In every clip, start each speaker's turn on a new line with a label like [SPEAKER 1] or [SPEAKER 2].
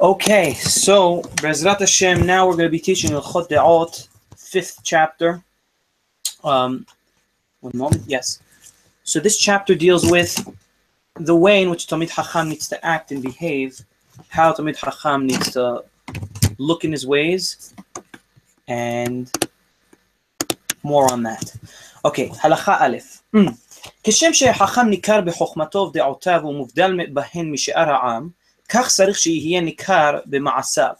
[SPEAKER 1] Okay, so Bezrat Hashem, now we're going to be teaching Ilchot De'ot, fifth chapter. Um, one moment, yes. So this chapter deals with the way in which Talmid Hacham needs to act and behave, how Talmid Hacham needs to look in his ways, and more on that. Okay, הלכה א', כשם שחכם ניכר בחוכמתו ובדעותיו ומובדל בהן משאר העם, כך צריך שיהיה ניכר במעשיו.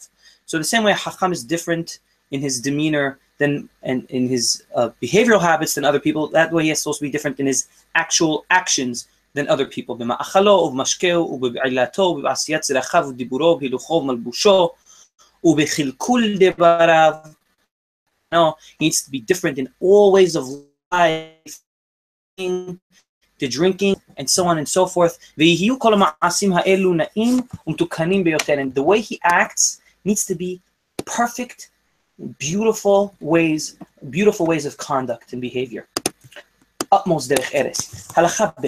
[SPEAKER 1] So the same way Hacham is different in his demeanor than and in his uh, behavioral habits than other people, that way he is supposed to be different in his actual actions than other people. במאכלו ובמשקהו ובבעילתו ובעשיית צרכיו ודיבורו ובהילוכו ובמלבושו ובחלקול דבריו. No, he needs to be different in all ways of life, to drinking, and so on and so forth. ויהיו כל המעשים האלו נעים ומתוקנים ביותר. And the way he acts needs to be perfect, beautiful ways, beautiful ways of conduct and behavior. utmost דרך ארץ. הלכה ב'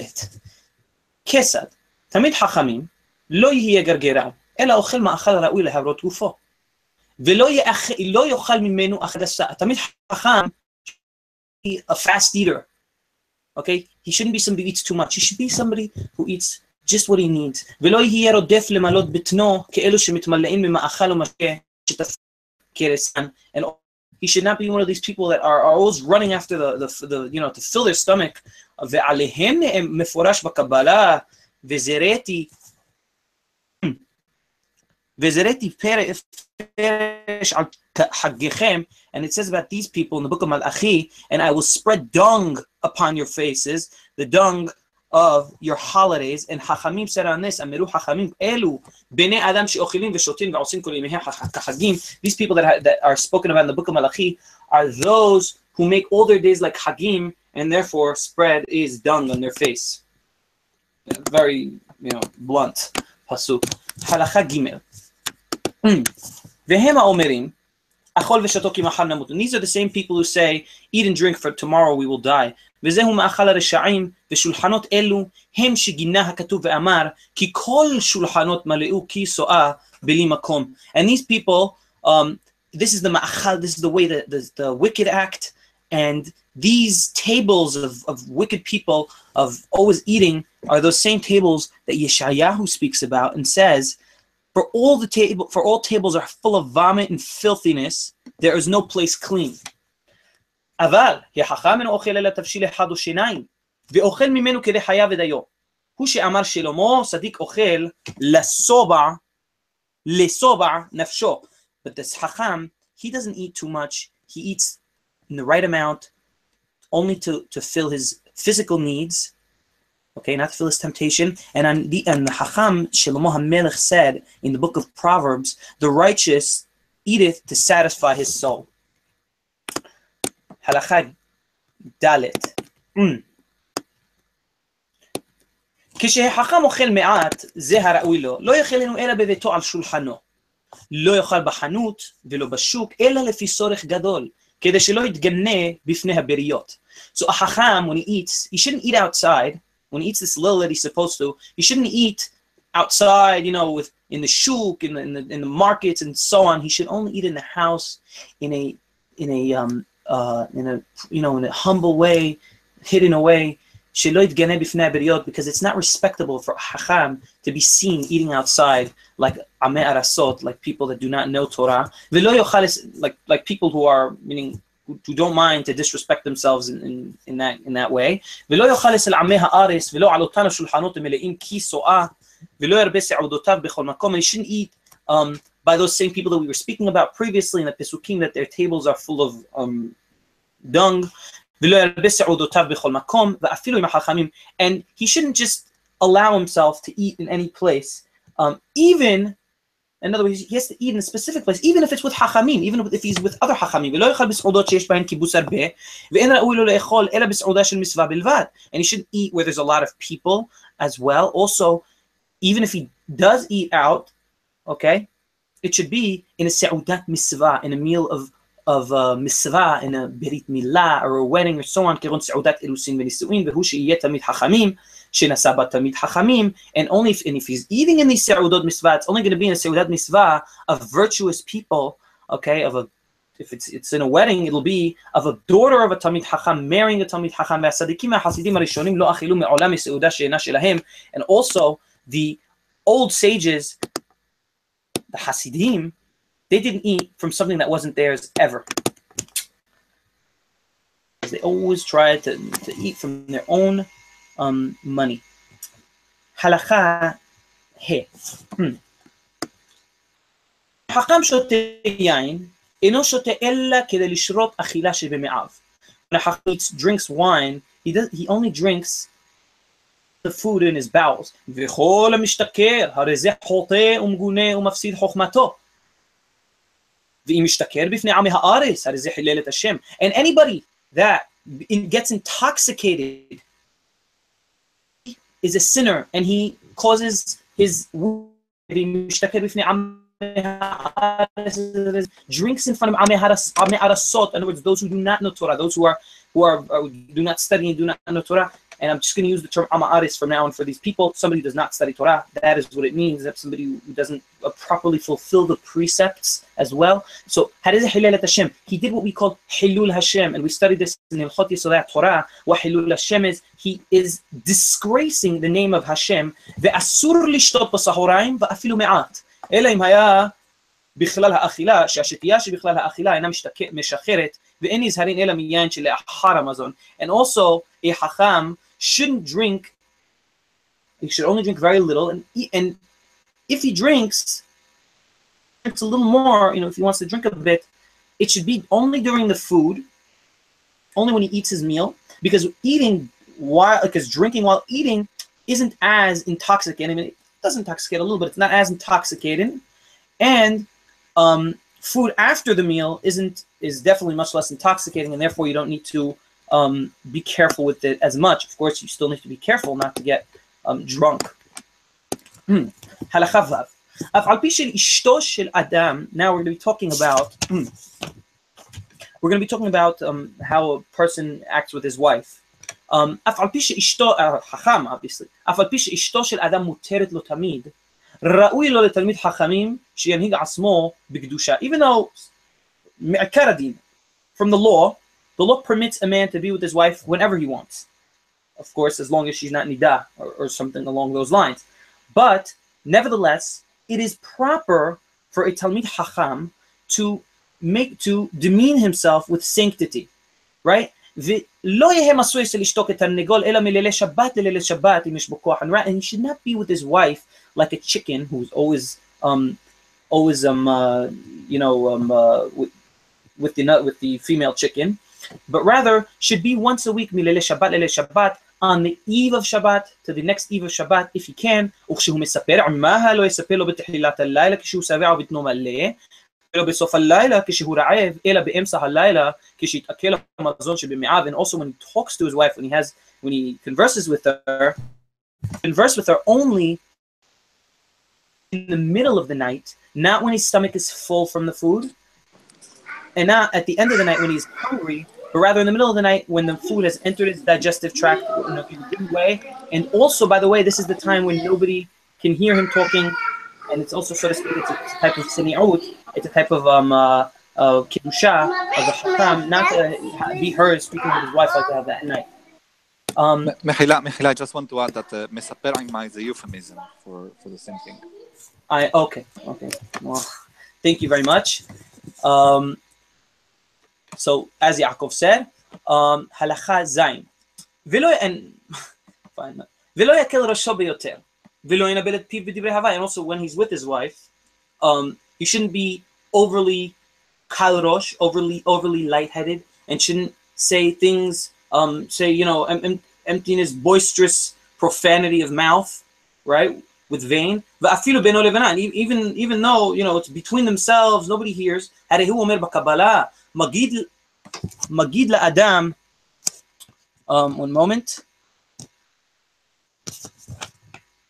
[SPEAKER 1] כיצד? תמיד חכמים לא יהיה גרגרן, אלא אוכל מאכל ראוי להרות גופו. ולא יאכ... לא יאכל ממנו אכד עשה. תמיד חכם, a fast eater, okay? He shouldn't be somebody who eats too much. He should be somebody who eats just what he needs. ולא יהיה רודף למלות בטנו כאלו שמתמלאים ממאכל ומשקה שתפ... כרסן. And he should not be one of these people that are, are always running after the, the, the, you know, to fill their stomach. ועליהם מפורש בקבלה, וזרעתי וזרעתי פרש על חגיכם, and it says about these people in the book of Malachi, and I will spread dung upon your faces, the dung of your holidays. And Hachamim said on this, Amiru Hachamim Elu, Bene Adam Sheochilim Veshotin Ve'osin Kahagim. These people that, that are spoken about in the book of Malachi are those who make all their days like Hagim, and therefore spread is dung on their face. Very, you know, blunt pasuk. Halacha Gimel. Hmm. Vehema Omerim. these are the same people who say, eat and drink for tomorrow we will die. וזהו מאכל הרשעים, ושולחנות אלו הם שגינה הכתוב ואמר, כי כל שולחנות מלאו כיסואה בלי מקום. And these people, um, this is the מאכל, this is the way that the, the wicked act, and these tables of, of wicked people of always eating are those same tables that Yeshayahu speaks about and says, for all the table for all tables are full of vomit and filthiness, there is no place clean. אבל החכם אינו אוכל אלא תבשיל אחד או שיניים, ואוכל ממנו כדי חיה ודיו. הוא שאמר שלמה, צדיק אוכל לשובע, לשובע נפשו. But this חכם, he doesn't eat too much, he eats in the right amount, only to, to fill his physical needs, okay, not to fill his temptation. And on the and the Hacham Shlomo HaMelech said in the book of Proverbs, the righteous eateth to satisfy his soul. Halacha Dalet. Mm. כשהחכם אוכל מעט, זה הראוי לו, לא יאכלנו אלא בביתו על שולחנו. לא יאכל בחנות ולא בשוק, אלא לפי צורך גדול, כדי שלא יתגנה בפני הבריות. So a hacham, when he eats, he shouldn't eat outside, when he eats this little that he's supposed to, he shouldn't eat outside, you know, with in the shuk, in the, in the in the markets and so on. He should only eat in the house, in a in a um uh in a you know in a humble way, hidden away. Because it's not respectable for hacham to be seen eating outside like Ame arasot, like people that do not know Torah. Like like people who are meaning who don't mind to disrespect themselves in, in, in that in that way. ולא יאכל אצל עמי הארץ ולא על אותן השולחנות המלאים כיסואה ולא ירבה סעודותיו בכל מקום. And he shouldn't eat um, by those same people that we were speaking about previously in the Pesukim that their tables are full of um, dung. ולא ירבה סעודותיו בכל מקום ואפילו עם החכמים. And he shouldn't just allow himself to eat in any place. Um, even in other words, he has to eat in a specific place, even if it's with hachamim, even if he's with other hachamim. ולא יאכל בסעודות שיש בהן קיבוץ הרבה, ואין ראוי לו לאכול אלא בסעודה של מצווה בלבד. And he shouldn't eat where there's a lot of people as well. Also, even if he does eat out, okay, it should be in a sa'udat mitzvah, in a meal of of uh, mitzvah, in a berit milah, or a wedding, or so on, כגון סעודת אירוסין ונישואין, והוא שיהיה תמיד חכמים, shenasa hachamim, and only if, and if he's eating in these seudot misvah, it's only going to be in a seudat misvah of virtuous people, okay, of a if it's it's in a wedding, it'll be of a daughter of a Talmid Hacham marrying a Talmid Hacham. והצדיקים החסידים הראשונים achilu me'olam מעולם And also, the old sages, the Hasidim, they didn't eat from something that wasn't theirs ever. They always tried to, to eat from their own um, money. Halacha he. Hmm. חכם שותה יין, אינו שותה אלא כדי לשרות אכילה שבמעיו. When a חכם eats, drinks wine, he, does, he only drinks the food in his bowels. וכל המשתכר, הרי זה חוטא ומגונה ומפסיד חוכמתו. ואם משתכר בפני עמי הארץ, הרי זה חילל את השם. And anybody that gets intoxicated is a sinner and he causes his drinks in front of Amehara in other words, those who do not know Torah, those who are who are, do not study and do not know Torah, And I'm just going to use the term Ama'aris from now on for these people. Somebody who does not study Torah, that is what it means. That somebody who doesn't uh, properly fulfill the precepts as well. So, Hashem, he did what we call Hilul Hashem, and we studied this in Ilchot Yisodat Torah. What Hilul Hashem is, he is disgracing the name of Hashem. ואסור לשתות בסהריים ואפילו מעט. אלא אם היה בכלל האכילה, שהשתייה שבכלל האכילה אינה משחררת, ואין נזהרין אלא מיין שלאחר המזון. And also, a חכם shouldn't drink, he should only drink very little, and, and if he drinks, drinks a little more, you know, if he wants to drink a bit, it should be only during the food, only when he eats his meal, because eating while, because drinking while eating isn't as intoxicating. I mean, it does intoxicate a little, but it's not as intoxicating. And um, food after the meal isn't is definitely much less intoxicating, and therefore you don't need to um, be careful with it as much. Of course, you still need to be careful not to get um, drunk. הלכה ו' אף על פי של אשתו של אדם, now we're going to be talking about, we're going to be talking about um, how a person acts with his wife. Um, אף על פי שאשתו, חכם, obviously, אף על פי שאשתו של אדם מותרת לו תמיד, ראוי לו לתלמיד חכמים שינהיג עצמו בקדושה. Even though, מעיקר הדין, from the law, the law permits a man to be with his wife whenever he wants. Of course, as long as she's not nidah or, or something along those lines. But nevertheless, it is proper for a Talmid Hacham to make to demean himself with sanctity, right? And he should not be with his wife like a chicken who's always, um, always, um, uh, you know, um, uh, with, with the with the female chicken, but rather should be once a week milele Shabbat lele Shabbat on the eve of Shabbat to the next eve of Shabbat if he can. וכשהוא מספר עמהה לא יספר לו בתחילת הלילה כשהוא שבע או בתנו מלא ולא בסוף הלילה כשהוא רעב אלא באמצע הלילה כשיתעכל המזון שבמעיו and also when he talks to his wife when he has when he converses with her converse with her only in the middle of the night not when his stomach is full from the food and not at the end of the night when he's hungry but rather in the middle of the night when the food has entered its digestive tract in a good way. And also, by the way, this is the time when nobody can hear him talking, and it's also, so to speak, it's a type of sini'ut, it's a type of um, uh, uh, kiddusha, of a hakam, not to be heard speaking with his wife like that at night. Um,
[SPEAKER 2] Mechila, I just want to add that uh, mesaper is a euphemism for, for the same thing.
[SPEAKER 1] I okay, okay. Well, thank you very much. Um, so as Yaakov said, um, halacha zayin. And fine. And also when he's with his wife, um, he shouldn't be overly kalrosh, overly overly lightheaded, and shouldn't say things, um, say you know em- em- emptiness, boisterous profanity of mouth, right? With vain. Even even though you know it's between themselves, nobody hears הרי הוא אומר בקבלה, מגיד מגיד לאדם, um, one moment,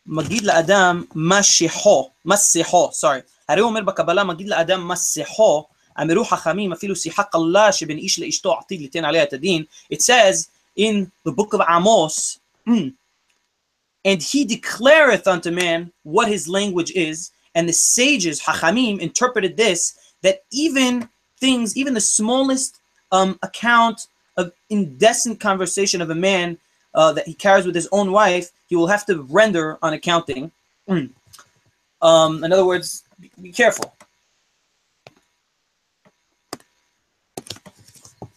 [SPEAKER 1] מגיד לאדם משחו, מסחו, sorry, הרי הוא אומר בקבלה, מגיד לאדם מסחו, אמרו חכמים, אפילו שיחה קלה שבין איש לאשתו עתיד ליתן עליה את הדין, it says in the book of Amos, and he declareth unto man what his language is. And the sages, Hachamim, interpreted this that even things, even the smallest um, account of indecent conversation of a man uh, that he carries with his own wife, he will have to render on accounting. Mm. Um, in other words, be, be careful.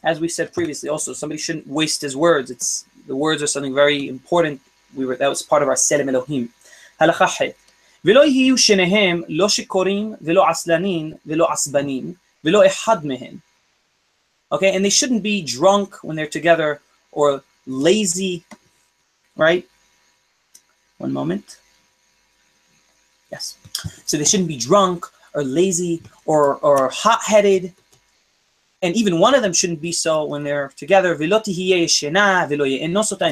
[SPEAKER 1] As we said previously, also somebody shouldn't waste his words. It's the words are something very important. We were that was part of our Selem Elohim. הלכה ח' ולא יהיו שניהם לא שיכורים ולא עצלנים ולא עצבנים ולא אחד מהם. Okay, and they shouldn't be drunk when they're together or lazy, right? One moment. Yes. So they shouldn't be drunk or lazy or, or hot headed. And even one of them shouldn't be so when they're together. And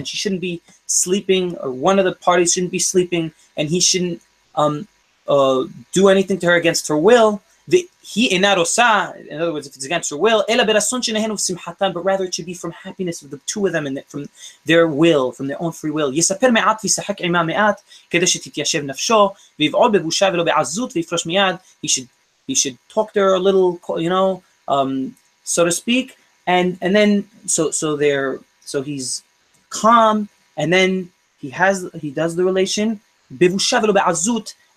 [SPEAKER 1] she shouldn't be sleeping, or one of the parties shouldn't be sleeping, and he shouldn't um, uh, do anything to her against her will. He in other words, if it's against her will, but rather it should be from happiness of the two of them and from their will, from their own free will. He should he should talk to her a little, you know, um, so to speak, and and then so so they're so he's calm, and then he has he does the relation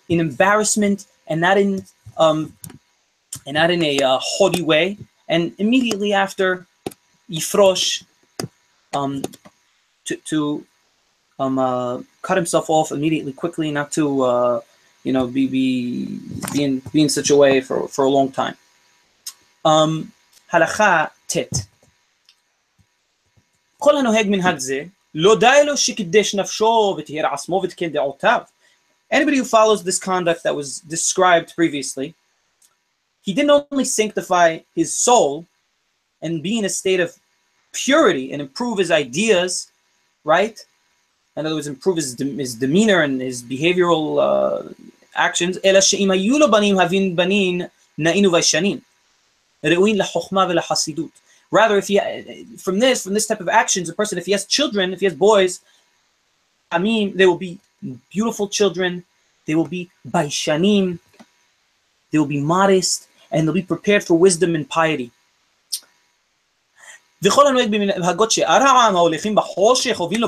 [SPEAKER 1] in embarrassment and not in um, and not in a uh, haughty way. And immediately after, Yifrosh um, to, to um, uh, cut himself off immediately, quickly, not to uh, you know be be be in, be in such a way for, for a long time. Um, הלכה ט' כל הנוהג מנהג זה, לא די לו שקידש נפשו וטיהר עצמו ותיקן דעותיו. Anybody who follows this conduct that was described previously, he didn't only sanctify his soul and be in a state of purity and improve his ideas, right? In other words, improve his, his demeanor and his behavioral uh, actions. Rather, if he from this from this type of actions, a person if he has children, if he has boys, I mean, they will be beautiful children. They will be baishanim. They will be modest, and they'll be prepared for wisdom and piety. וכל הנוהג במנהגות שאר העם ההולכים בחושך הוביל לו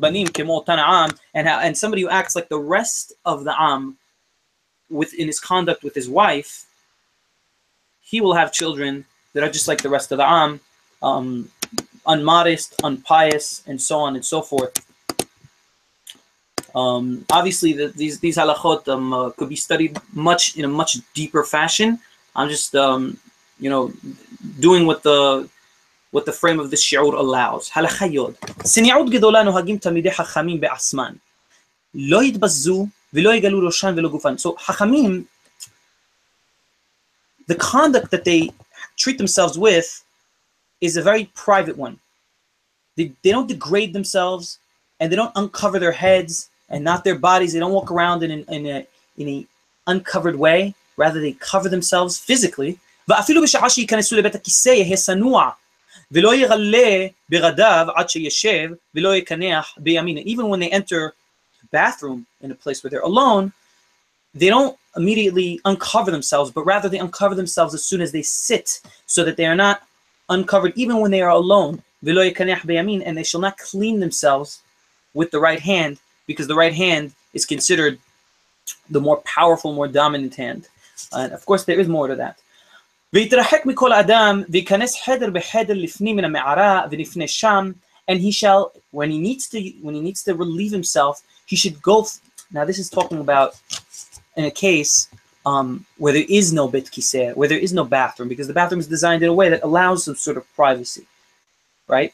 [SPEAKER 1] בנים כמו אותן העם and, and somebody who acts like the rest of the am with, in his conduct with his wife he will have children that are just like the rest of the am um, unmodest unpious and so on and so forth um, obviously, the, these these halachot um, uh, could be studied much in a much deeper fashion. I'm just um, you know doing what the what the frame of this shi'ur allows. הלכה יוד, צניעות גדולה נוהגים תלמידי חכמים בעצמן. לא יתבזו ולא יגלו ראשן ולא גופן. So חכמים, the conduct that they treat themselves with is a very private one. They, they don't degrade themselves and they don't uncover their heads and not their bodies. They don't walk around in, an, in a in a uncovered way. Rather, they cover themselves physically. ואפילו בשעה שייכנסו לבית הכיסא יהיה שנוע ולא ירלה בגדיו עד שישב ולא יקנח בימין. Even when they enter the bathroom in a place where they're alone, they don't immediately uncover themselves, but rather they uncover themselves as soon as they sit, so that they are not uncovered even when they are alone. And they shall not clean themselves with the right hand because the right hand is considered the more powerful, more dominant hand. And of course, there is more to that. ויתרחק מכל אדם וייכנס חדר בחדר לפנים מן המערה ונפנה שם and he shall when he needs to when he needs to relieve himself he should go now this is talking about in a case um, where there is no bit kiseh, where there is no bathroom because the bathroom is designed in a way that allows some sort of privacy right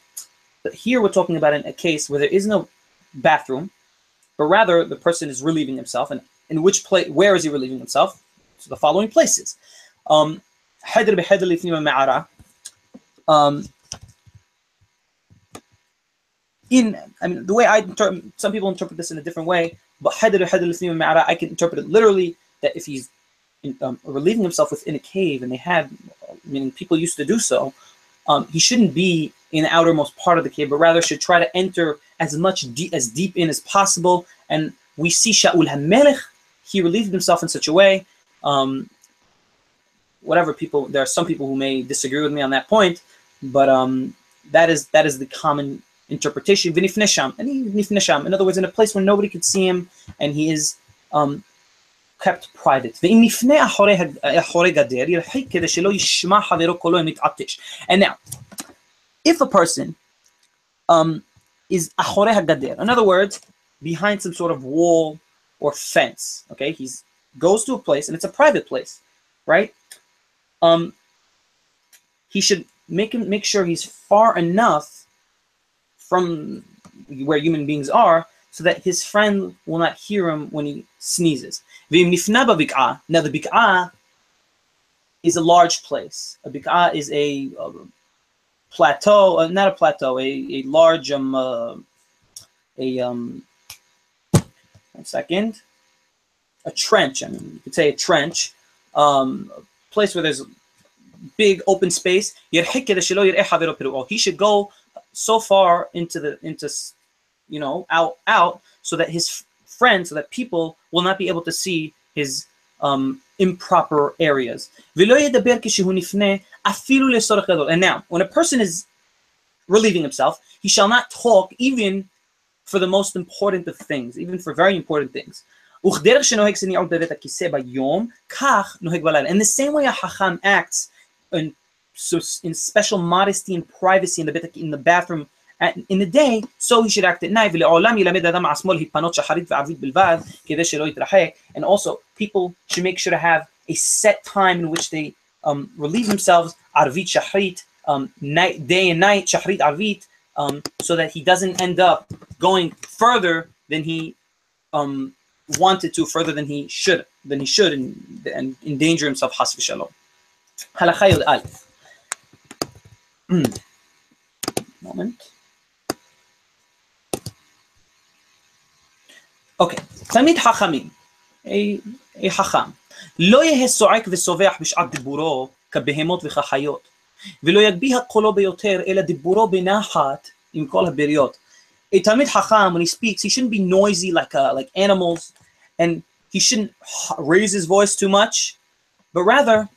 [SPEAKER 1] but here we're talking about in a case where there is no bathroom but rather the person is relieving himself. And in which place, where is he relieving himself? So the following places. Um, um, in I mean the way I interpret some people interpret this in a different way, but I can interpret it literally that if he's in, um, relieving himself within a cave and they had meaning people used to do so, um, he shouldn't be in the outermost part of the cave, but rather should try to enter as much deep as deep in as possible. And we see Shaul HaMelech, he relieved himself in such a way. Um, whatever people, there are some people who may disagree with me on that point, but um, that is that is the common interpretation. Vinifnesham, and. In other words, in a place where nobody could see him, and he is um, kept private. ואם נפנה אחורי הג- אחורי גדר, ירחיק כדי שלא ישמע חברו קולו אם יתעטש. And now, if a person um, is אחורי הגדר, in other words, behind some sort of wall or fence, okay, he's goes to a place and it's a private place, right? Um, he should make him make sure he's far enough from where human beings are so that his friend will not hear him when he sneezes. V'im. Now the bika is a large place. A bika is a, a plateau, uh, not a plateau, a, a large, um, uh, a, um, one second, a trench. I mean, you could say a trench, um, a place where there's big open space. Oh, he should go so far into the, into, you know, out, out, so that his friend so that people will not be able to see his um, improper areas. And now, when a person is relieving himself, he shall not talk even for the most important of things, even for very important things. And the same way a hacham acts in, in special modesty and privacy in the, in the bathroom in the day, so he should act at night. ולעולם ילמד האדם עצמו להתפנות שחרית וערבית בלבד, כדי שלא יתרחק. And also, people should make sure to have a set time in which they um, relieve themselves, ערבית שחרית, um, night, day and night, שחרית ערבית, um, so that he doesn't end up going further than he um, wanted to, further than he should, than he should, and, and endanger himself. חס ושלום. הלכה י"א. moment. אוקיי, תלמיד חכמים, a חכם, לא יהא צועק ושובח בשעת דיבורו כבהמות וכחיות, ולא יגביה קולו ביותר, אלא דיבורו בנחת עם כל הבריות. A תלמיד חכם, when he speaks, he shouldn't be noisy like, uh, like animals, and he shouldn't raise his voice too much, but rather,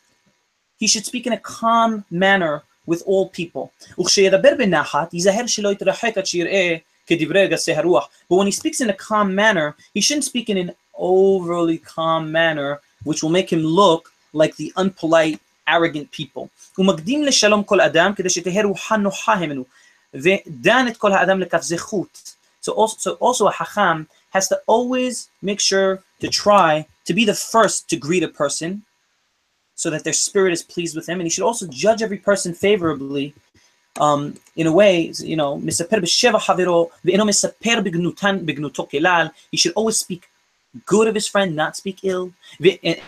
[SPEAKER 1] he should speak in a calm manner with all people. וכשידבר בנחת, ייזהר שלא יתרחק עד שיראה כדברי גסי הרוח. But when he speaks in a calm manner, he shouldn't speak in an overly calm manner, which will make him look like the unpolite, arrogant people. ומקדים לשלום כל אדם, כדי שתהא רוחה נוחה ממנו, ודן את כל האדם לכף זכות. So also, so also a hacham has to always make sure to try to be the first to greet a person, so that their spirit is pleased with him. And he should also judge every person favorably um, in a way, you know, מספר בשבע חברו, ואינו מספר בגנותן, בגנותו כלל. He should always speak good of his friend, not speak ill. ו- and,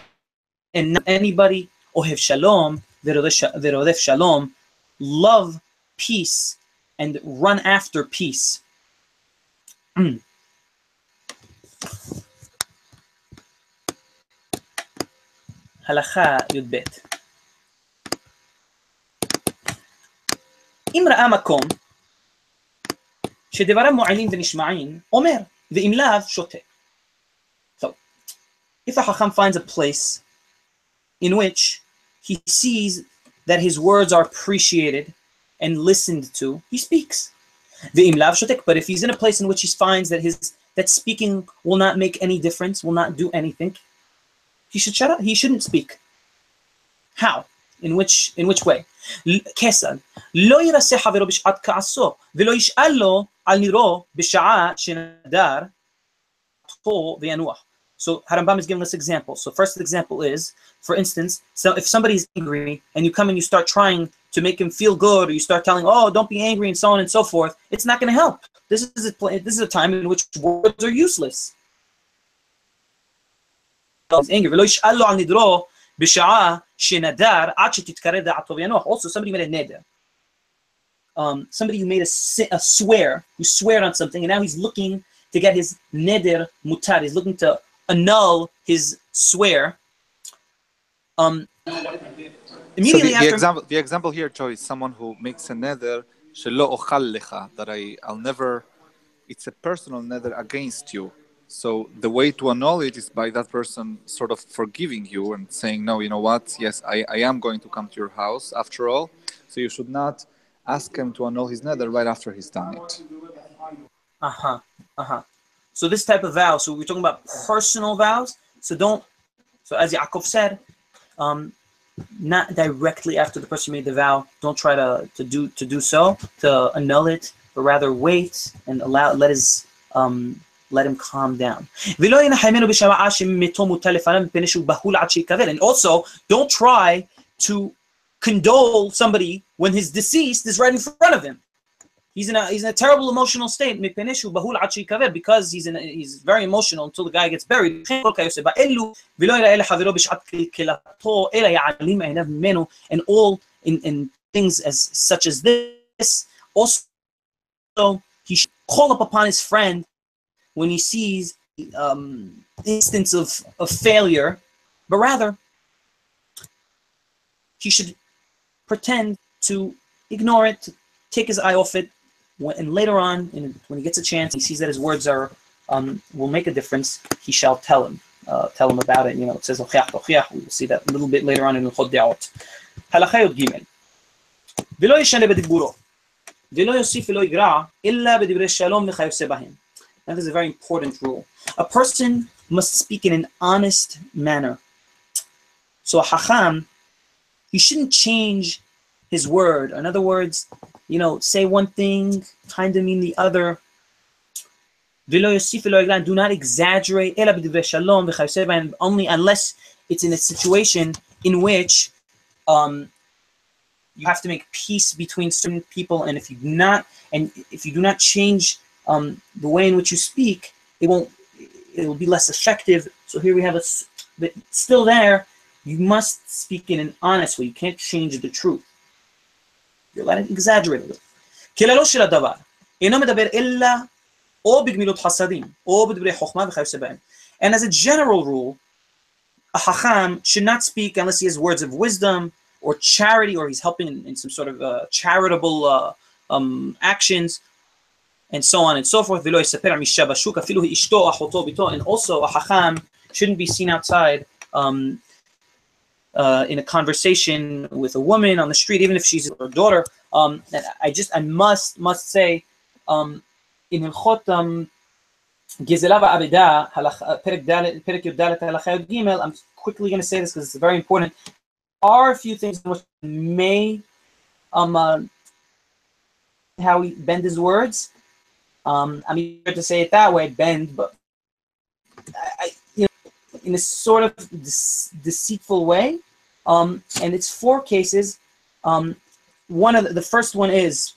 [SPEAKER 1] and not anybody, אוהב שלום, ורודף ורודף שלום, love peace and run after peace. הלכה י"ב אם ראה מקום שדבריו מועילים ונשמעים, אומר, ואם לאו, שותק. So, if a Chacham finds a place in which he sees that his words are appreciated and listened to, he speaks. ואם לאו, שותק. But if he's in a place in which he finds that his that speaking will not make any difference, will not do anything, he should shut up. He shouldn't speak. How? In which in which way? כיצד? לא ירסה חברו בשעת כעסו, ולא ישאל לו על נירו בשעה שנדר תו וינוח. So Harambam is giving us examples. So first example is, for instance, so if somebody's angry and you come and you start trying to make him feel good, or you start telling, "Oh, don't be angry," and so on and so forth, it's not going to help. This is a pla- this is a time in which words are useless. He's angry. Bisha'a שנדר Also, somebody made a neder. Um, somebody who made a, a swear, who swore on something, and now he's looking to get his neder mutar. He's looking to annul his swear. Um, immediately
[SPEAKER 2] so the,
[SPEAKER 1] after...
[SPEAKER 2] example, the example here, Joe, is someone who makes a neder that I, I'll never, it's a personal neder against you. So the way to annul it is by that person sort of forgiving you and saying, no, you know what? Yes, I, I am going to come to your house after all. So you should not ask him to annul his neder right after he's done it.
[SPEAKER 1] uh huh, uh huh. So this type of vow. So we're talking about personal vows. So don't. So as Yaakov said, um, not directly after the person made the vow. Don't try to, to do to do so to annul it, but rather wait and allow let his um let him calm down. And also, don't try to condole somebody when his deceased is right in front of him. He's in a he's in a terrible emotional state. Because he's in a, he's very emotional until the guy gets buried. And all in, in things as such as this also he should call up upon his friend when he sees um, instance of, of failure, but rather he should pretend to ignore it, to take his eye off it, when, and later on, in, when he gets a chance, he sees that his words are um, will make a difference. He shall tell him, uh, tell him about it. You know, it says "Ochiach tochiach." We will see that a little bit later on in Chod De'ot. הלכה י"ג ולא ישנה בדיבורו ולא יוסיף ולא יגרע אלא בדברי שלום וכיוצא בהם. That is a very important rule. A person must speak in an honest manner. So a hacham, he shouldn't change his word. In other words, you know, say one thing, kind of mean the other. Do not exaggerate. Only unless it's in a situation in which um, you have to make peace between certain people, and if you do not, and if you do not change um, the way in which you speak, it won't, it will be less effective. So here we have a, s- but still there, you must speak in an honest way. You can't change the truth. You're letting exaggerate a little. כללו של הדבר, אינו מדבר אלא או בגמילות חסדים, או בדברי חוכמה וכיוצא בהם. And as a general rule, a hacham should not speak unless he has words of wisdom or charity, or he's helping in, in some sort of uh, charitable uh, um, actions, and so on and so forth. And also, a hacham shouldn't be seen outside um, uh, in a conversation with a woman on the street, even if she's her daughter. Um, I just, I must, must say, um, in Hilchot um, Gizela Abida, uh, Perek Yodalet Gimel, I'm quickly going to say this because it's very important. Are a few things which may, um, uh, how he bend his words, um, I mean, to say it that way, bend, but I, you know, in a sort of dece- deceitful way. Um, and it's four cases. Um, one of the, the first one is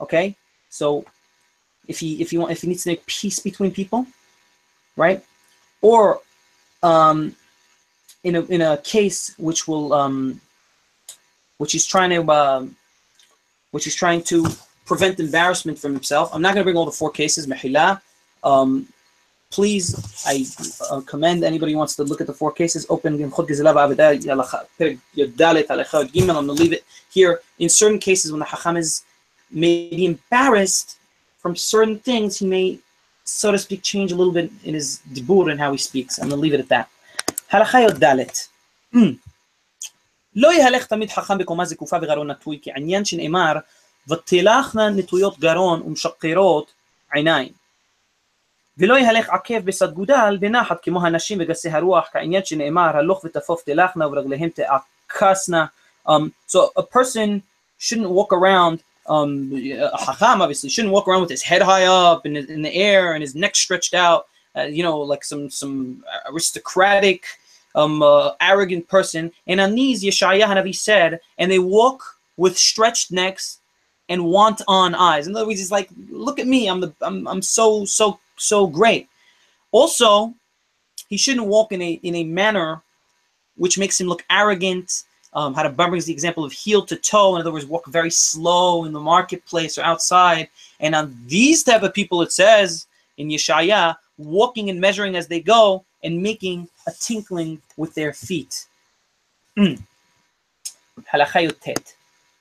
[SPEAKER 1] okay. So if he if he want if he needs to make peace between people, right? Or um, in a in a case which will um, which he's trying to um, which is trying to prevent embarrassment from himself. I'm not going to bring all the four cases, Mehila. Um, please, I uh, commend anybody who wants to look at the four cases, open in I'm going to leave it here. In certain cases, when the Hacham is maybe embarrassed from certain things, he may, so to speak, change a little bit in his dibur and how he speaks. I'm going to leave it at that. Halacha Dalit. Hmm. לא יהלך תמיד חכם בקומה זקופה וגרון נטוי, כי עניין שנאמר, ותלכנה נטויות גרון ומשקרות עיניים. ולא יהלך עקב בסד גודל בנחת כמו הנשים וגסי הרוח, כעניין שנאמר, הלוך ותפוף תלכנה וברגליהם תעקסנה. Um, so a person shouldn't walk around um, a hacham obviously shouldn't walk around with his head high up and in the air and his neck stretched out, uh, you know, like some some aristocratic, um, uh, arrogant person. And on these, Yeshaya Hanavi said, and they walk with stretched necks and want on eyes. In other words, he's like, look at me, I'm the I'm I'm so so so great. Also, he shouldn't walk in a in a manner which makes him look arrogant. Um, how to brings the example of heel to toe. In other words, walk very slow in the marketplace or outside. And on these type of people, it says in Yeshaya, walking and measuring as they go, and making a tinkling with their feet. Mm. הלכה י"ט,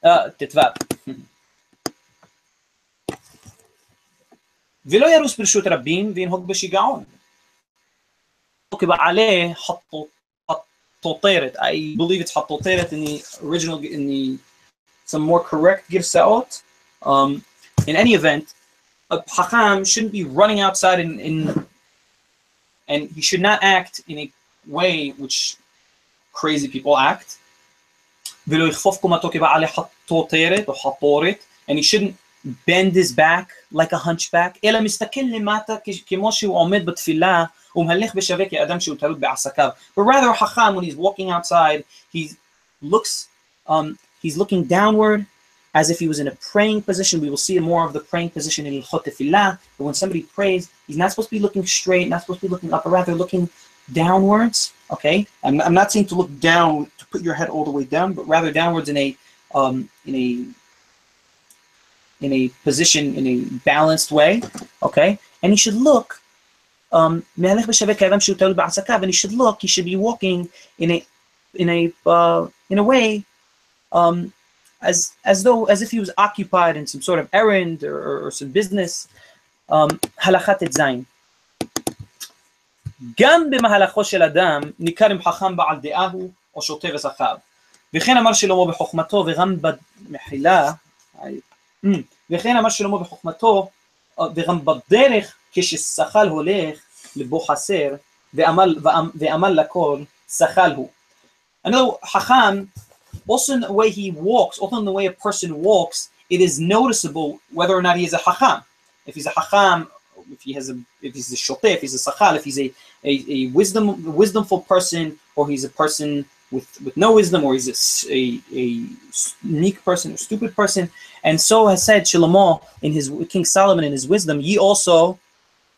[SPEAKER 1] אה, ט"ו. ולא ירוס ברשות רבים וינהוג בשיגעון. כבעלי חטוטרת, I believe it's חטוטרת in the original, in the some more correct גרסאות. Um, in any event, a Hakam shouldn't be running outside in, in and he should not act in a way which crazy people act. ולא יכפוף קומתו כבעלי חטוטרת או חטורת, and he shouldn't bend his back like a hunchback, אלא מסתכל למטה כמו שהוא עומד בתפילה ומהלך בשווה כאדם שהוא תלוי בעסקיו. But rather, חכם, when he's walking outside, he looks, um, he's looking downward as if he was in a praying position. We will see more of the praying position in Ilchot Tefillah. But when somebody prays, he's not supposed to be looking straight, not supposed to be looking up, but rather looking downwards. Okay, I'm, I'm not saying to look down to put your head all the way down, but rather downwards in a um, in a in a position in a balanced way. Okay, and he should look. Um, and he should look. He should be walking in a in a uh, in a way um, as as though as if he was occupied in some sort of errand or, or some business. הלכת ט"ז גם במהלכו של אדם ניכר אם חכם בעל דעה הוא או שוטה וזכר. וכן אמר שלמה בחוכמתו וגם במחילה, וכן אמר שלמה בחוכמתו וגם בדרך כששכל הולך לבו חסר ועמל, ועמל לכל שכל הוא. I know חכם also in the way he walks, also in the way a person walks, it is noticeable whether or not he is a hacham. If he's a hacham, if he has a, if he's a shoteh, if he's a sachal, if he's a, a, a wisdom, wisdomful person, or he's a person with, with no wisdom, or he's a, a, a unique person, a stupid person. And so has said Shlomo in his King Solomon in his wisdom, ye also,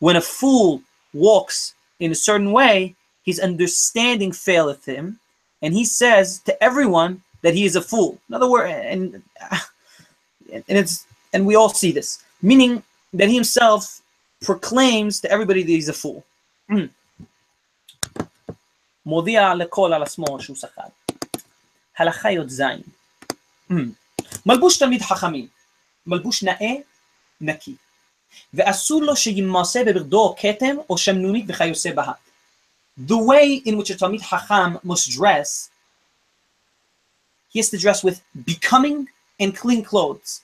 [SPEAKER 1] when a fool walks in a certain way, his understanding faileth him, and he says to everyone, that he is a fool. In other words, and and it's and we all see this, meaning that he himself proclaims to everybody that he's a fool. מודיע לכל על עצמו שהוא שחד. הלכה י"ז מלבוש תלמיד חכמים, מלבוש נאה, נקי, ואסור לו שימעשה בבגדו כתם או שמנונית וכיוצא בה. The way in which a תלמיד חכם must dress he has to dress with becoming and clean clothes.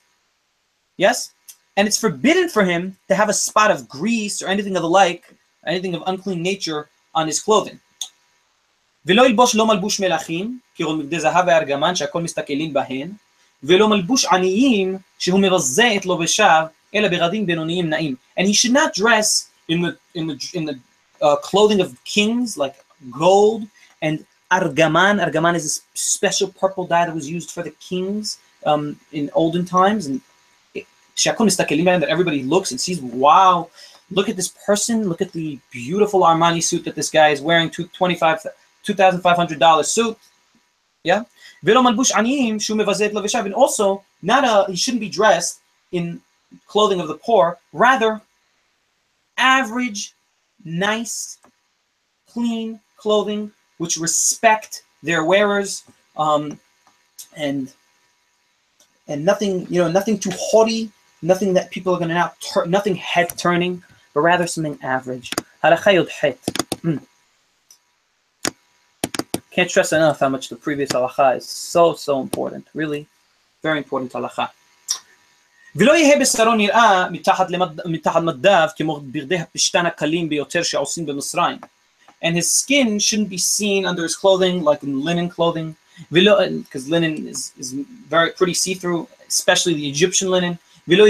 [SPEAKER 1] Yes? And it's forbidden for him to have a spot of grease or anything of the like, anything of unclean nature on his clothing. ולא ילבוש לא מלבוש מלכים, כגון מבדי זהב וארגמן שהכל מסתכלים בהן, ולא מלבוש עניים שהוא מבזה את לובשיו, אלא בגדים בינוניים נעים. And he should not dress in the, in the, in the uh, clothing of kings, like gold and argaman. Argaman is a special purple dye that was used for the kings um, in olden times. And that everybody looks and sees, wow, look at this person. Look at the beautiful Armani suit that this guy is wearing, $2,500 suit. Yeah? And also, not a, he shouldn't be dressed in clothing of the poor, rather, average, nice, clean clothing which respect their wearers um, and and nothing you know nothing too haughty nothing that people are going to now tur- nothing head turning but rather something average. Mm. can't stress enough how much the previous halacha is so so important. Really very important halacha ולא יהא בשרו נראה מתחת, למד... מתחת מדיו כמו בגדי הפשתן הקלים ביותר שעושים במצרים and his skin shouldn't be seen under his clothing, like in linen clothing, because linen is, is very pretty see-through, especially the Egyptian linen. And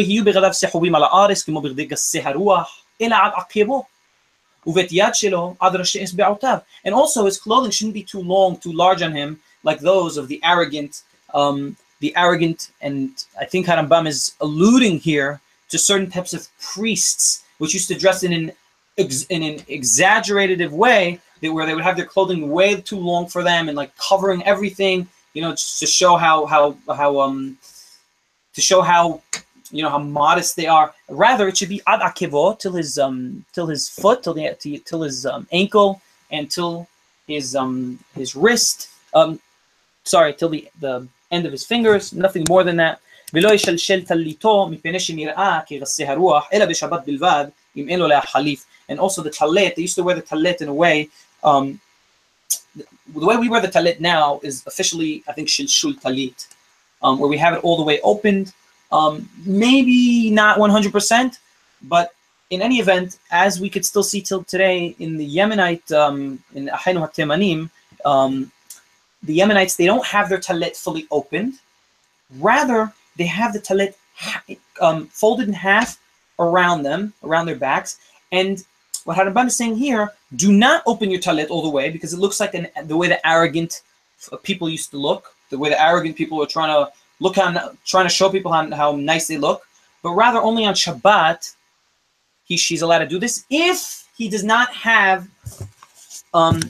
[SPEAKER 1] also his clothing shouldn't be too long, too large on him, like those of the arrogant, um, the arrogant, and I think Harambam is alluding here to certain types of priests, which used to dress in an in an exaggerated way that where they would have their clothing way too long for them and like covering everything, you know, just to show how how how um to show how you know how modest they are. Rather, it should be ad akevo till his um till his foot, till the till his um, ankle, and till his um his wrist. Um, sorry, till the the end of his fingers. Nothing more than that. ולא ישלשל טליתו מפני שנראה כגסי הרוח, אלא בשבת בלבד, אם אין לו לה חליף. And also the talit, they used to wear the talit in a way, um, the way we wear the talit now is officially, I think, shilshul talit, um, where we have it all the way opened. Um, maybe not 100%, but in any event, as we could still see till today in the Yemenite, um, in Ahaynu HaTemanim, um, the Yemenites, they don't have their talit fully opened. Rather, they have the talit um, folded in half around them, around their backs. And what Harabban is saying here, do not open your talit all the way because it looks like an, the way the arrogant people used to look, the way the arrogant people were trying to look on, trying to show people how, how nice they look, but rather only on Shabbat, he, she's allowed to do this if he does not have um,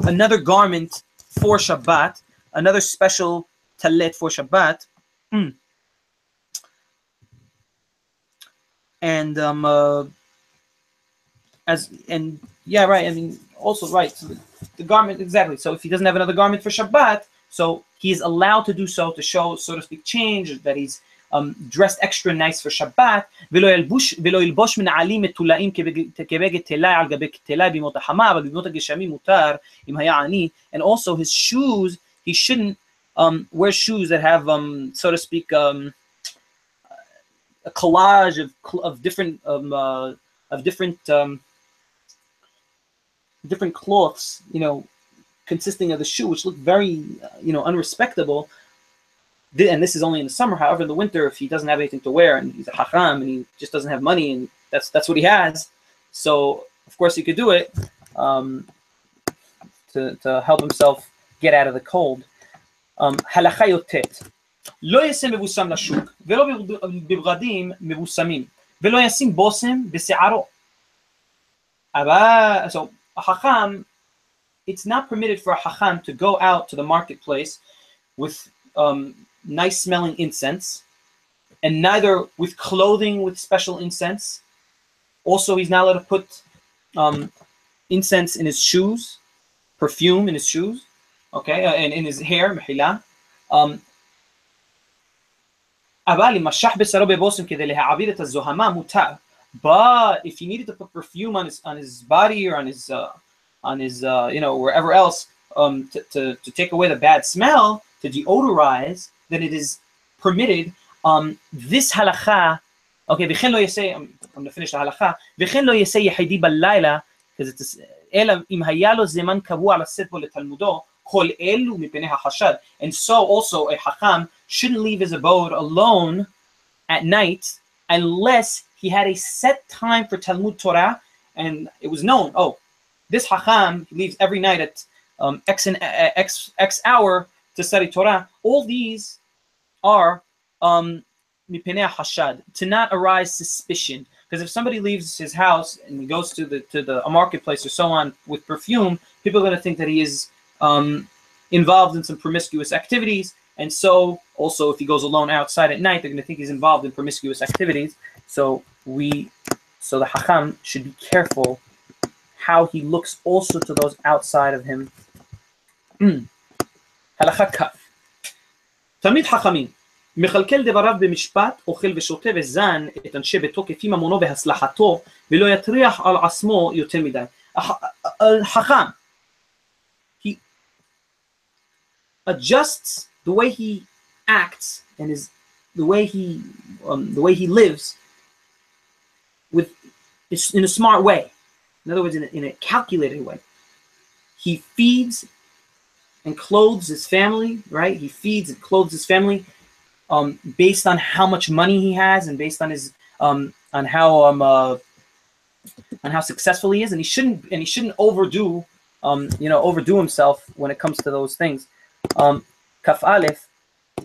[SPEAKER 1] another garment for Shabbat, another special talit for Shabbat. Mm. And um, uh, as and yeah, right. I mean, also right. So the, the garment exactly. So if he doesn't have another garment for Shabbat, so he is allowed to do so to show, so to speak, change that he's um, dressed extra nice for Shabbat. ולא ילבוש, ולא ילבוש מנעלים מתולעים כבגד תלאי על גבי תלאי בימות החמה, אבל בימות הגשמים מותר אם היה עני. And also his shoes, he shouldn't um, wear shoes that have, um, so to speak, um, a collage of, of different um, uh, of different um, different cloths, you know, consisting of the shoe, which look very, uh, you know, unrespectable. And this is only in the summer. However, in the winter, if he doesn't have anything to wear and he's a hacham and he just doesn't have money and that's that's what he has, so of course he could do it um, to, to help himself get out of the cold. הלכה י"ט לא יעשה מבוסם לשוק ולא בבגדים מבוסמים ולא ישים בושם בשערו. אבל, so a hacham, it's not permitted for a hacham to go out to the marketplace with um, nice smelling incense, and neither with clothing with special incense. Also, he's not allowed to put um, incense in his shoes, perfume in his shoes, okay, uh, and in his hair, מחila. Um, אבל אם משך בשרו בבושם כדי להעביר את הזוהמה מותר. But if he needed to put perfume on his on his body or on his uh, on his uh, you know wherever else um, to, to, to take away the bad smell to deodorize, then it is permitted. Um, this halacha, okay, וכן לא יעשה, I'm, I'm going to finish the halacha, וכן לא יעשה יחידי בלילה, because it's, אלא אם היה לו זמן קבוע לשאת בו לתלמודו, כל אלו מפני החשד. And so also a hacham shouldn't leave his abode alone at night unless he had a set time for Talmud Torah, and it was known. Oh, this hacham leaves every night at um, x and uh, x x hour to study Torah. All these are um, hashad to not arise suspicion. Because if somebody leaves his house and goes to the to the a marketplace or so on with perfume, people are going to think that he is um, involved in some promiscuous activities. And so, also, if he goes alone outside at night, they're going to think he's involved in promiscuous activities. So we, so the hacham should be careful how he looks also to those outside of him. הלכה כ' תלמיד חכמים מכלכל דבריו במשפט, אוכל ושותה וזן את אנשי ביתו כפי ממונו והצלחתו, ולא יטריח על עצמו יותר מדי. חכם, he adjusts the way he acts and his the way he um, the way he lives with in a smart way. In other words, in a, in a calculated way. He feeds and clothes his family, right? He feeds and clothes his family um, based on how much money he has and based on his um, on how um uh, on how successful he is, and he shouldn't and he shouldn't overdo um, you know overdo himself when it comes to those things. Um, כ"א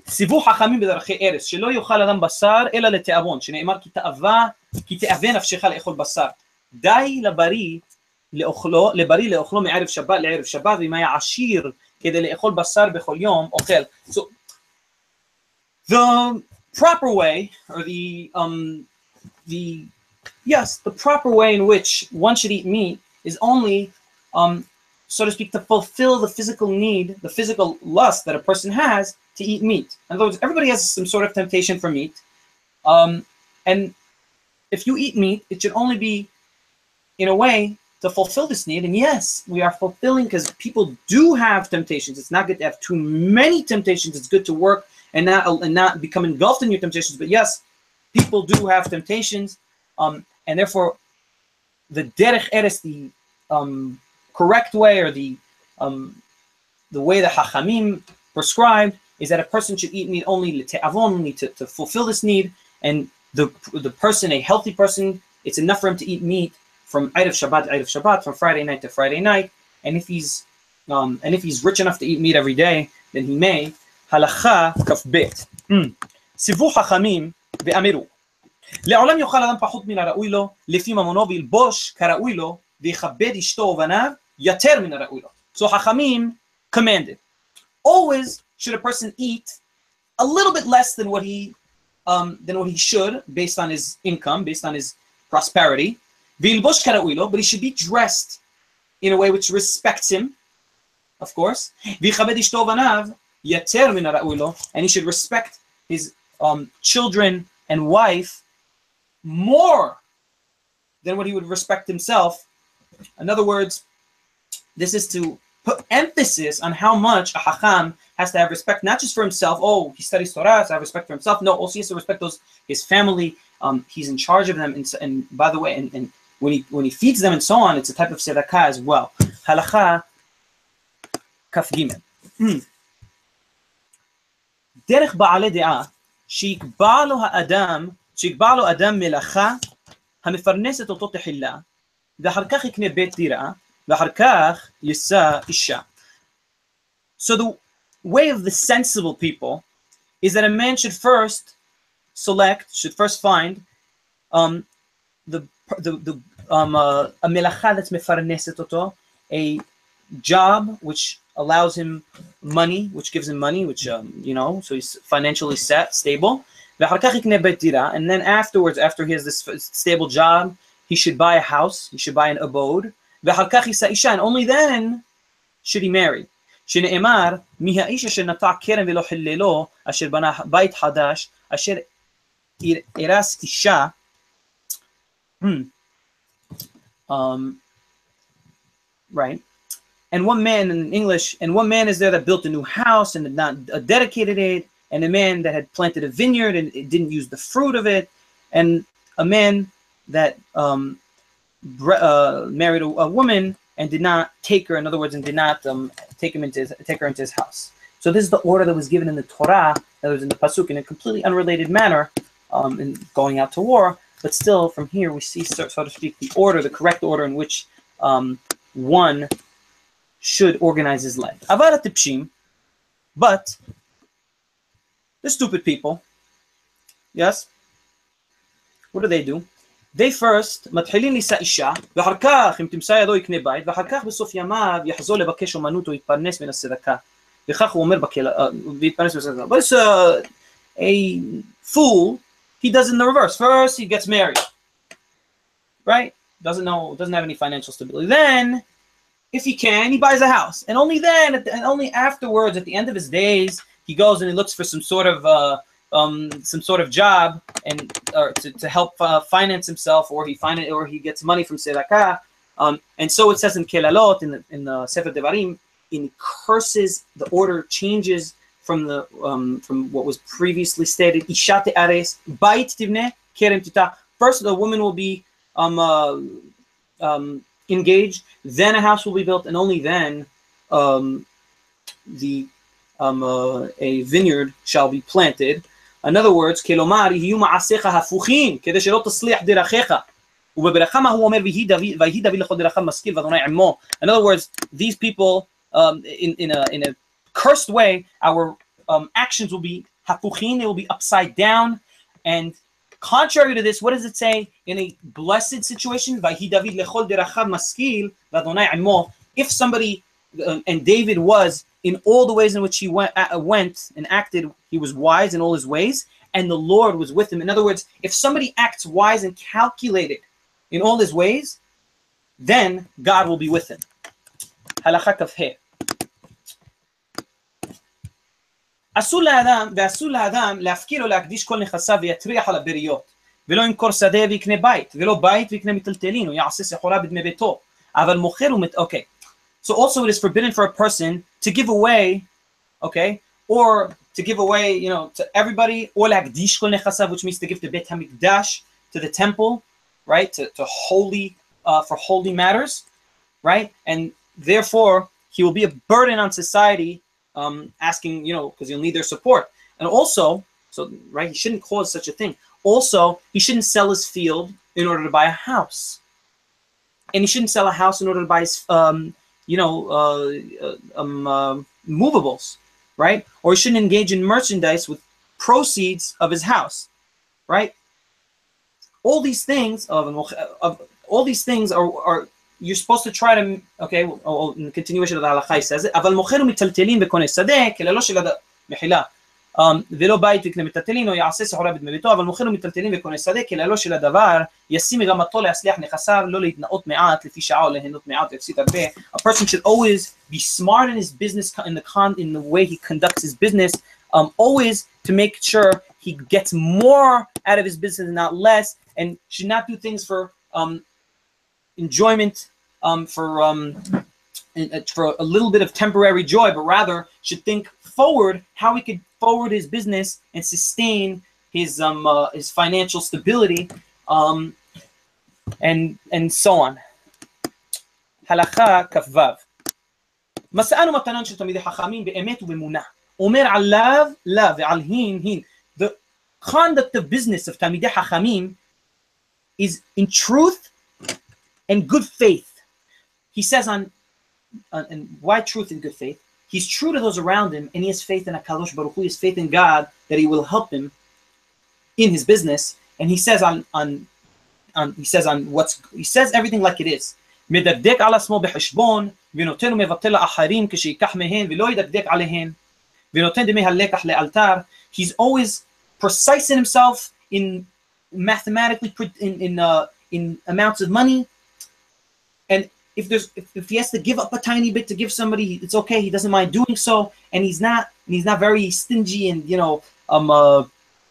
[SPEAKER 1] ציוו חכמים בדרכי ארץ, שלא יאכל אדם בשר אלא לתיאבון, שנאמר כי תאווה, כי תאווה נפשך לאכול בשר. די לבריא לאוכלו, לבריא לאוכלו מערב שבת לערב שבת, ואם היה עשיר כדי לאכול בשר בכל יום, אוכל. So, the proper way, or the um, the yes, the proper way in which one should eat meat is only, um, so to speak, to fulfill the physical need, the physical lust that a person has to eat meat. In other words, everybody has some sort of temptation for meat, um, and if you eat meat, it should only be in a way to fulfill this need. And yes, we are fulfilling because people do have temptations. It's not good to have too many temptations. It's good to work and not and not become engulfed in your temptations. But yes, people do have temptations, um, and therefore, the derech eres, the um, correct way or the um, the way the hachamim prescribed is that a person should eat meat only only to, to fulfill this need, and the the person, a healthy person, it's enough for him to eat meat from Erev Shabbat to Erev Shabbat, from Friday night to Friday night. And if he's um, and if he's rich enough to eat meat every day, then he may. הלכה כ"ב סיבוך חכמים ואמרו לעולם יאכל אדם פחות מן הראוי לו לפי ממונו וילבוש כראוי לו ויכבד אשתו ובניו יותר מן הראוי לו. So חכמים commanded. Always should a person eat a little bit less than what he um, than what he should based on his income, based on his prosperity. But he should be dressed in a way which respects him, of course. And he should respect his um, children and wife more than what he would respect himself. In other words, this is to put emphasis on how much a hacham has to have respect, not just for himself. Oh, he studies Torah, so I have respect for himself. No, also he has to respect those his family. Um, he's in charge of them, and, and by the way, and, and when he when he feeds them and so on, it's a type of tzedakah as well. Halacha kaf gimel. Hmm. דרך בעלי דעה שיקבע לו האדם, שיקבע לו אדם מלאכה המפרנסת אותו תחילה, ואחר כך יקנה בית דירה, ואחר כך יישא אישה. So the way of the sensible people is that a man should first select, should first find um, the the, the um, uh, a melacha that's mefarneset אותו, a job which allows him money, which gives him money, which um, you know, so he's financially set, stable. And then afterwards, after he has this stable job, he should buy a house, he should buy an abode. And only then should he marry. שנאמר, מי האיש אשר נטע כרם ולא חיללו, אשר בנה בית חדש, אשר ארס אישה. um, right. And one man in English, and one man is there that built a new house and did not uh, dedicated it, and a man that had planted a vineyard and it didn't use the fruit of it, and a man that um, uh, married a, a, woman and did not take her, in other words, and did not um, take him into his, take her into his house. So this is the order that was given in the Torah, that was in the pasuk, in a completely unrelated manner, um, in going out to war. But still, from here we see, so, so to speak, the order, the correct order in which um, one should organize his life. Avar tipshim, but the stupid people, yes, what do they do? They first מתחילים לישא אישה, ואחר כך אם תמצא ידו יקנה בית, ואחר כך בסוף ימיו יחזור לבקש אומנות או יתפרנס מן הצדקה. וכך הוא אומר ויתפרנס מן הצדקה. But it's a, a fool, he does in the reverse. First he gets married, right? Doesn't know, doesn't have any financial stability. Then if he can, he buys a house, and only then, the, and only afterwards, at the end of his days, he goes and he looks for some sort of uh, um, some sort of job and or to, to help uh, finance himself, or he it, or he gets money from tzedakah. Um, and so it says in Kelalot in the in the Sefer Devarim, in curses, the order changes from the um, from what was previously stated. Ishate ares bait tivne kerem tita. First, the woman will be um, uh, um, engaged, then a house will be built, and only then um, the um, uh, a vineyard shall be planted. In other words, כלומר, יהיו מעשיך הפוכים, כדי שלא תצליח דרכיך. ובברכה מה הוא אומר, ויהי דוד לכל דרכיו משכיל ואדוני עמו. In other words, these people, um, in, in, a, in a cursed way, our um, actions will be hafuchin, they will be upside down. And contrary to this, what does it say? In a blessed situation, if somebody, uh, and David was in all the ways in which he went, uh, uh, went and acted, he was wise in all his ways, and the Lord was with him. In other words, if somebody acts wise and calculated in all his ways, then God will be with him. Halakha kafheh. אסור לאדם, ואסור לאדם להפקיר או להקדיש כל נכסיו ויטריח על הבריות, ולא ימכור שדה ויקנה בית, ולא בית ויקנה מיטלטלין, או יעשה סחורה בדמי ביתו, אבל מוכר ומת... אוקיי. So also it is forbidden for a person to give away, okay, or to give away, you know, to everybody, or להקדיש כל נכסיו, which means to give to בית המקדש, to the temple, right, to, to holy, uh, for holy matters, right, and therefore he will be a burden on society um, asking, you know, because you'll need their support. And also, so right, he shouldn't cause such a thing. Also, he shouldn't sell his field in order to buy a house, and he shouldn't sell a house in order to buy his, um, you know, uh, uh, um, uh, movables, right? Or he shouldn't engage in merchandise with proceeds of his house, right? All these things of, of all these things are, are you're supposed to try to, okay, or in the continuation of the halakha he says it, אבל מוכר ומיטלטלין וקונה שדה, כללו של אדם, מחילה, um, ולא בית וקנה מיטלטלין, או יעשה סחורה בדמי ביתו, אבל מוכר ומיטלטלין וקונה שדה, כללו של הדבר, ישים מגמתו להצליח נכסיו, לא להתנאות מעט, לפי שעה או ליהנות מעט והפסיד הרבה. A person should always be smart in his business, in the, con, in the way he conducts his business, um, always to make sure he gets more out of his business and not less, and should not do things for um, enjoyment um, for um, for a little bit of temporary joy, but rather should think forward how he could forward his business and sustain his um uh, his financial stability um and and so on. הלכה כ"ו מסענו מתנן של תלמידי חכמים באמת ובאמונה. אומר עליו לה ועל הין הין. The conduct of business of תלמידי חכמים is in truth and good faith. He says on, on and why truth and good faith? He's true to those around him, and he has faith in Akadosh Baruch Hu. He has faith in God that He will help him in his business. And he says on on on he says on what's he says everything like it is. מדקדק על עצמו בחשבון ונותן ומבטל לאחרים כשייקח מהן ולא ידקדק עליהן ונותן דמי הלקח לאלתר. He's always precise in himself in mathematically in in uh, in amounts of money and if there's if, if he has to give up a tiny bit to give somebody, it's okay. He doesn't mind doing so, and he's not he's not very stingy and you know um uh,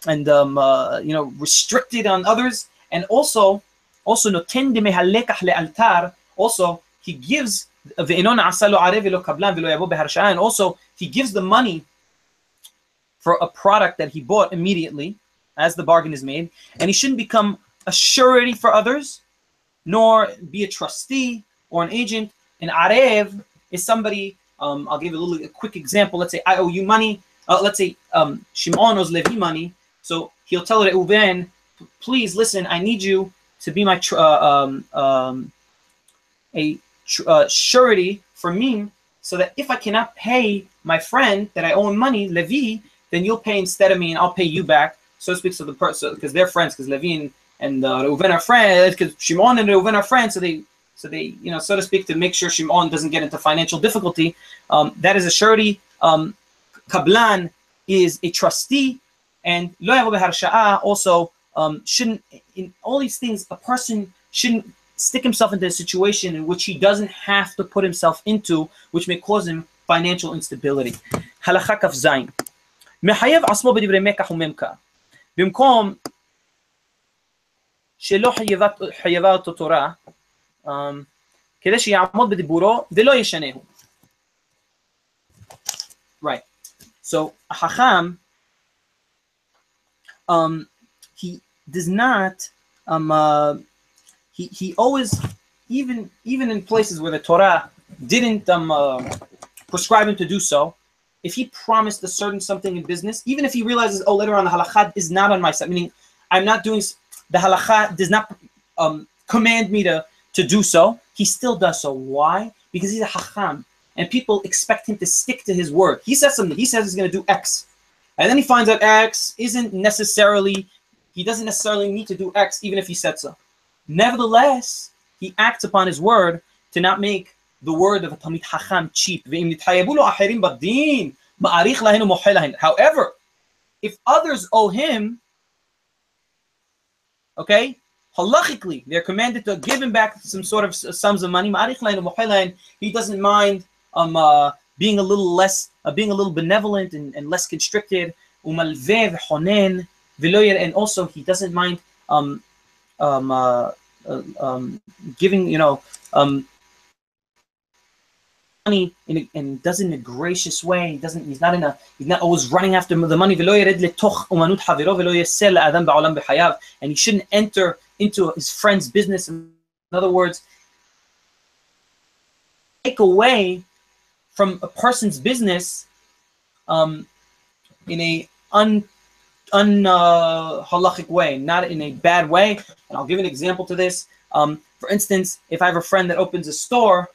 [SPEAKER 1] and um uh, you know restricted on others. And also also noten de mehalekach lealtar. Also he gives and also he gives the money for a product that he bought immediately as the bargain is made, and he shouldn't become a surety for others nor be a trustee or an agent. An arev is somebody, um, I'll give a little a quick example. Let's say I owe you money. Uh, let's say um, Shimon owes Levi money. So he'll tell Reuven, please listen, I need you to be my uh, um, um, a uh, surety for me so that if I cannot pay my friend that I owe him money, Levi, then you'll pay instead of me and I'll pay you back. So to speak, so the person, because they're friends, because Levi and and uh, Reuven are friends because Shimon and Reuven are friends, so they so they you know so to speak to make sure Shimon doesn't get into financial difficulty. Um, that is a surety. Um, Kablan is a trustee, and Lo Sha'a also um, shouldn't in all these things a person shouldn't stick himself into a situation in which he doesn't have to put himself into, which may cause him financial instability. הלכה כ"ז מחייב עצמו בדברי מקח וממכר. במקום שלא חייבה, חייבה אותו תורה, um, כדי שיעמוד בדיבורו ולא ישנהו. Right. So Hacham, um, he does not, um, uh, he he always, even even in places where the Torah didn't um, uh, prescribe him to do so, if he promised a certain something in business, even if he realizes, oh, later on the halakha is not on my side, meaning I'm not doing the halacha does not um, command me to, to do so, he still does so. Why? Because he's a hacham, and people expect him to stick to his word. He says something, he says he's going to do X. And then he finds out X isn't necessarily, he doesn't necessarily need to do X even if he said so. Nevertheless, he acts upon his word to not make the word of a Talmid Hacham cheap. However, if others owe him, okay, halachically, they're commanded to give him back some sort of sums of money. He doesn't mind um, uh, being a little less, uh, being a little benevolent and, and less constricted. And also, he doesn't mind um, um, uh, uh, um, giving, you know, um, money in a, and does it in a gracious way. He doesn't. He's not in a. He's not always running after the money. And he shouldn't enter into his friend's business. In other words, take away from a person's business um, in a un un uh, halachic way, not in a bad way. And I'll give an example to this. Um, for instance, if I have a friend that opens a store,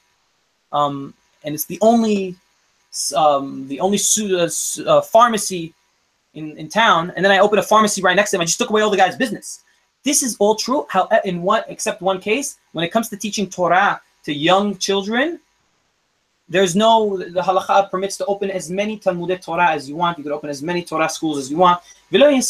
[SPEAKER 1] um, and it's the only um, the only uh, uh, pharmacy in, in town, and then I opened a pharmacy right next to him. I just took away all the guy's business. This is all true. How in one except one case, when it comes to teaching Torah to young children, there's no the halacha permits to open as many Talmudei Torah as you want. You could open as many Torah schools as you want. And, you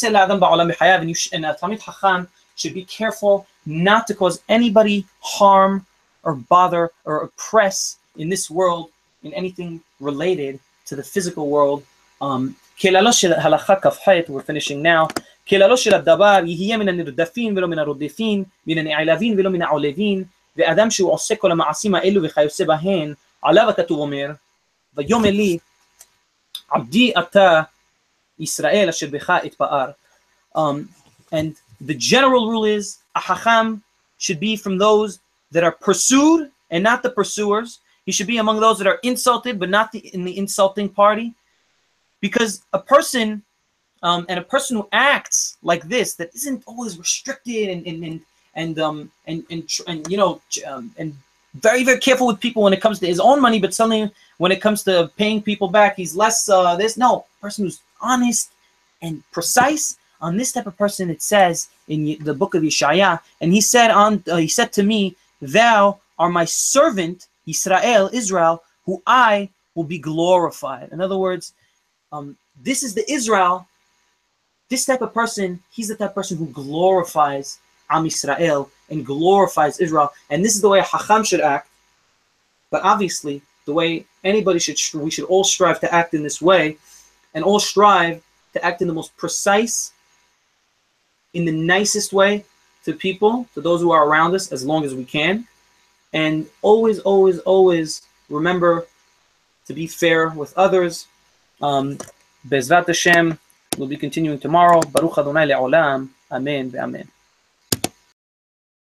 [SPEAKER 1] and a Talmid should be careful not to cause anybody harm or bother or oppress in this world in anything related to the physical world. Um, we're finishing now. כללו של הדבר יהיה מן הנרדפים ולא מן הרודפים, מן הנעלבים ולא מן העולבים, ואדם שהוא עושה כל המעשים האלו וכיוצא בהן, עליו הכתוב אומר, ויאמר לי, עבדי אתה ישראל אשר בך אתפאר. Um, and the general rule is, a hacham should be from those that are pursued and not the pursuers. he should be among those that are insulted, but not the, in the insulting party. Because a person, um, and a person who acts like this, that isn't always restricted and and and and um and and, and you know um, and very very careful with people when it comes to his own money, but suddenly when it comes to paying people back, he's less uh, this. No, person who's honest and precise. On this type of person, it says in the book of Yeshaya, and he said on uh, he said to me, "Thou are my servant Israel, Israel, who I will be glorified. In other words, um, this is the Israel, this type of person, he's the type of person who glorifies Am Israel and glorifies Israel. And this is the way Hacham should act. But obviously, the way anybody should, we should all strive to act in this way and all strive to act in the most precise, in the nicest way to people, to those who are around us, as long as we can. And always, always, always remember to be fair with others. Um, Bezrat Hashem, we'll be continuing tomorrow. Baruch Adonai le'olam. Amen ve'amen.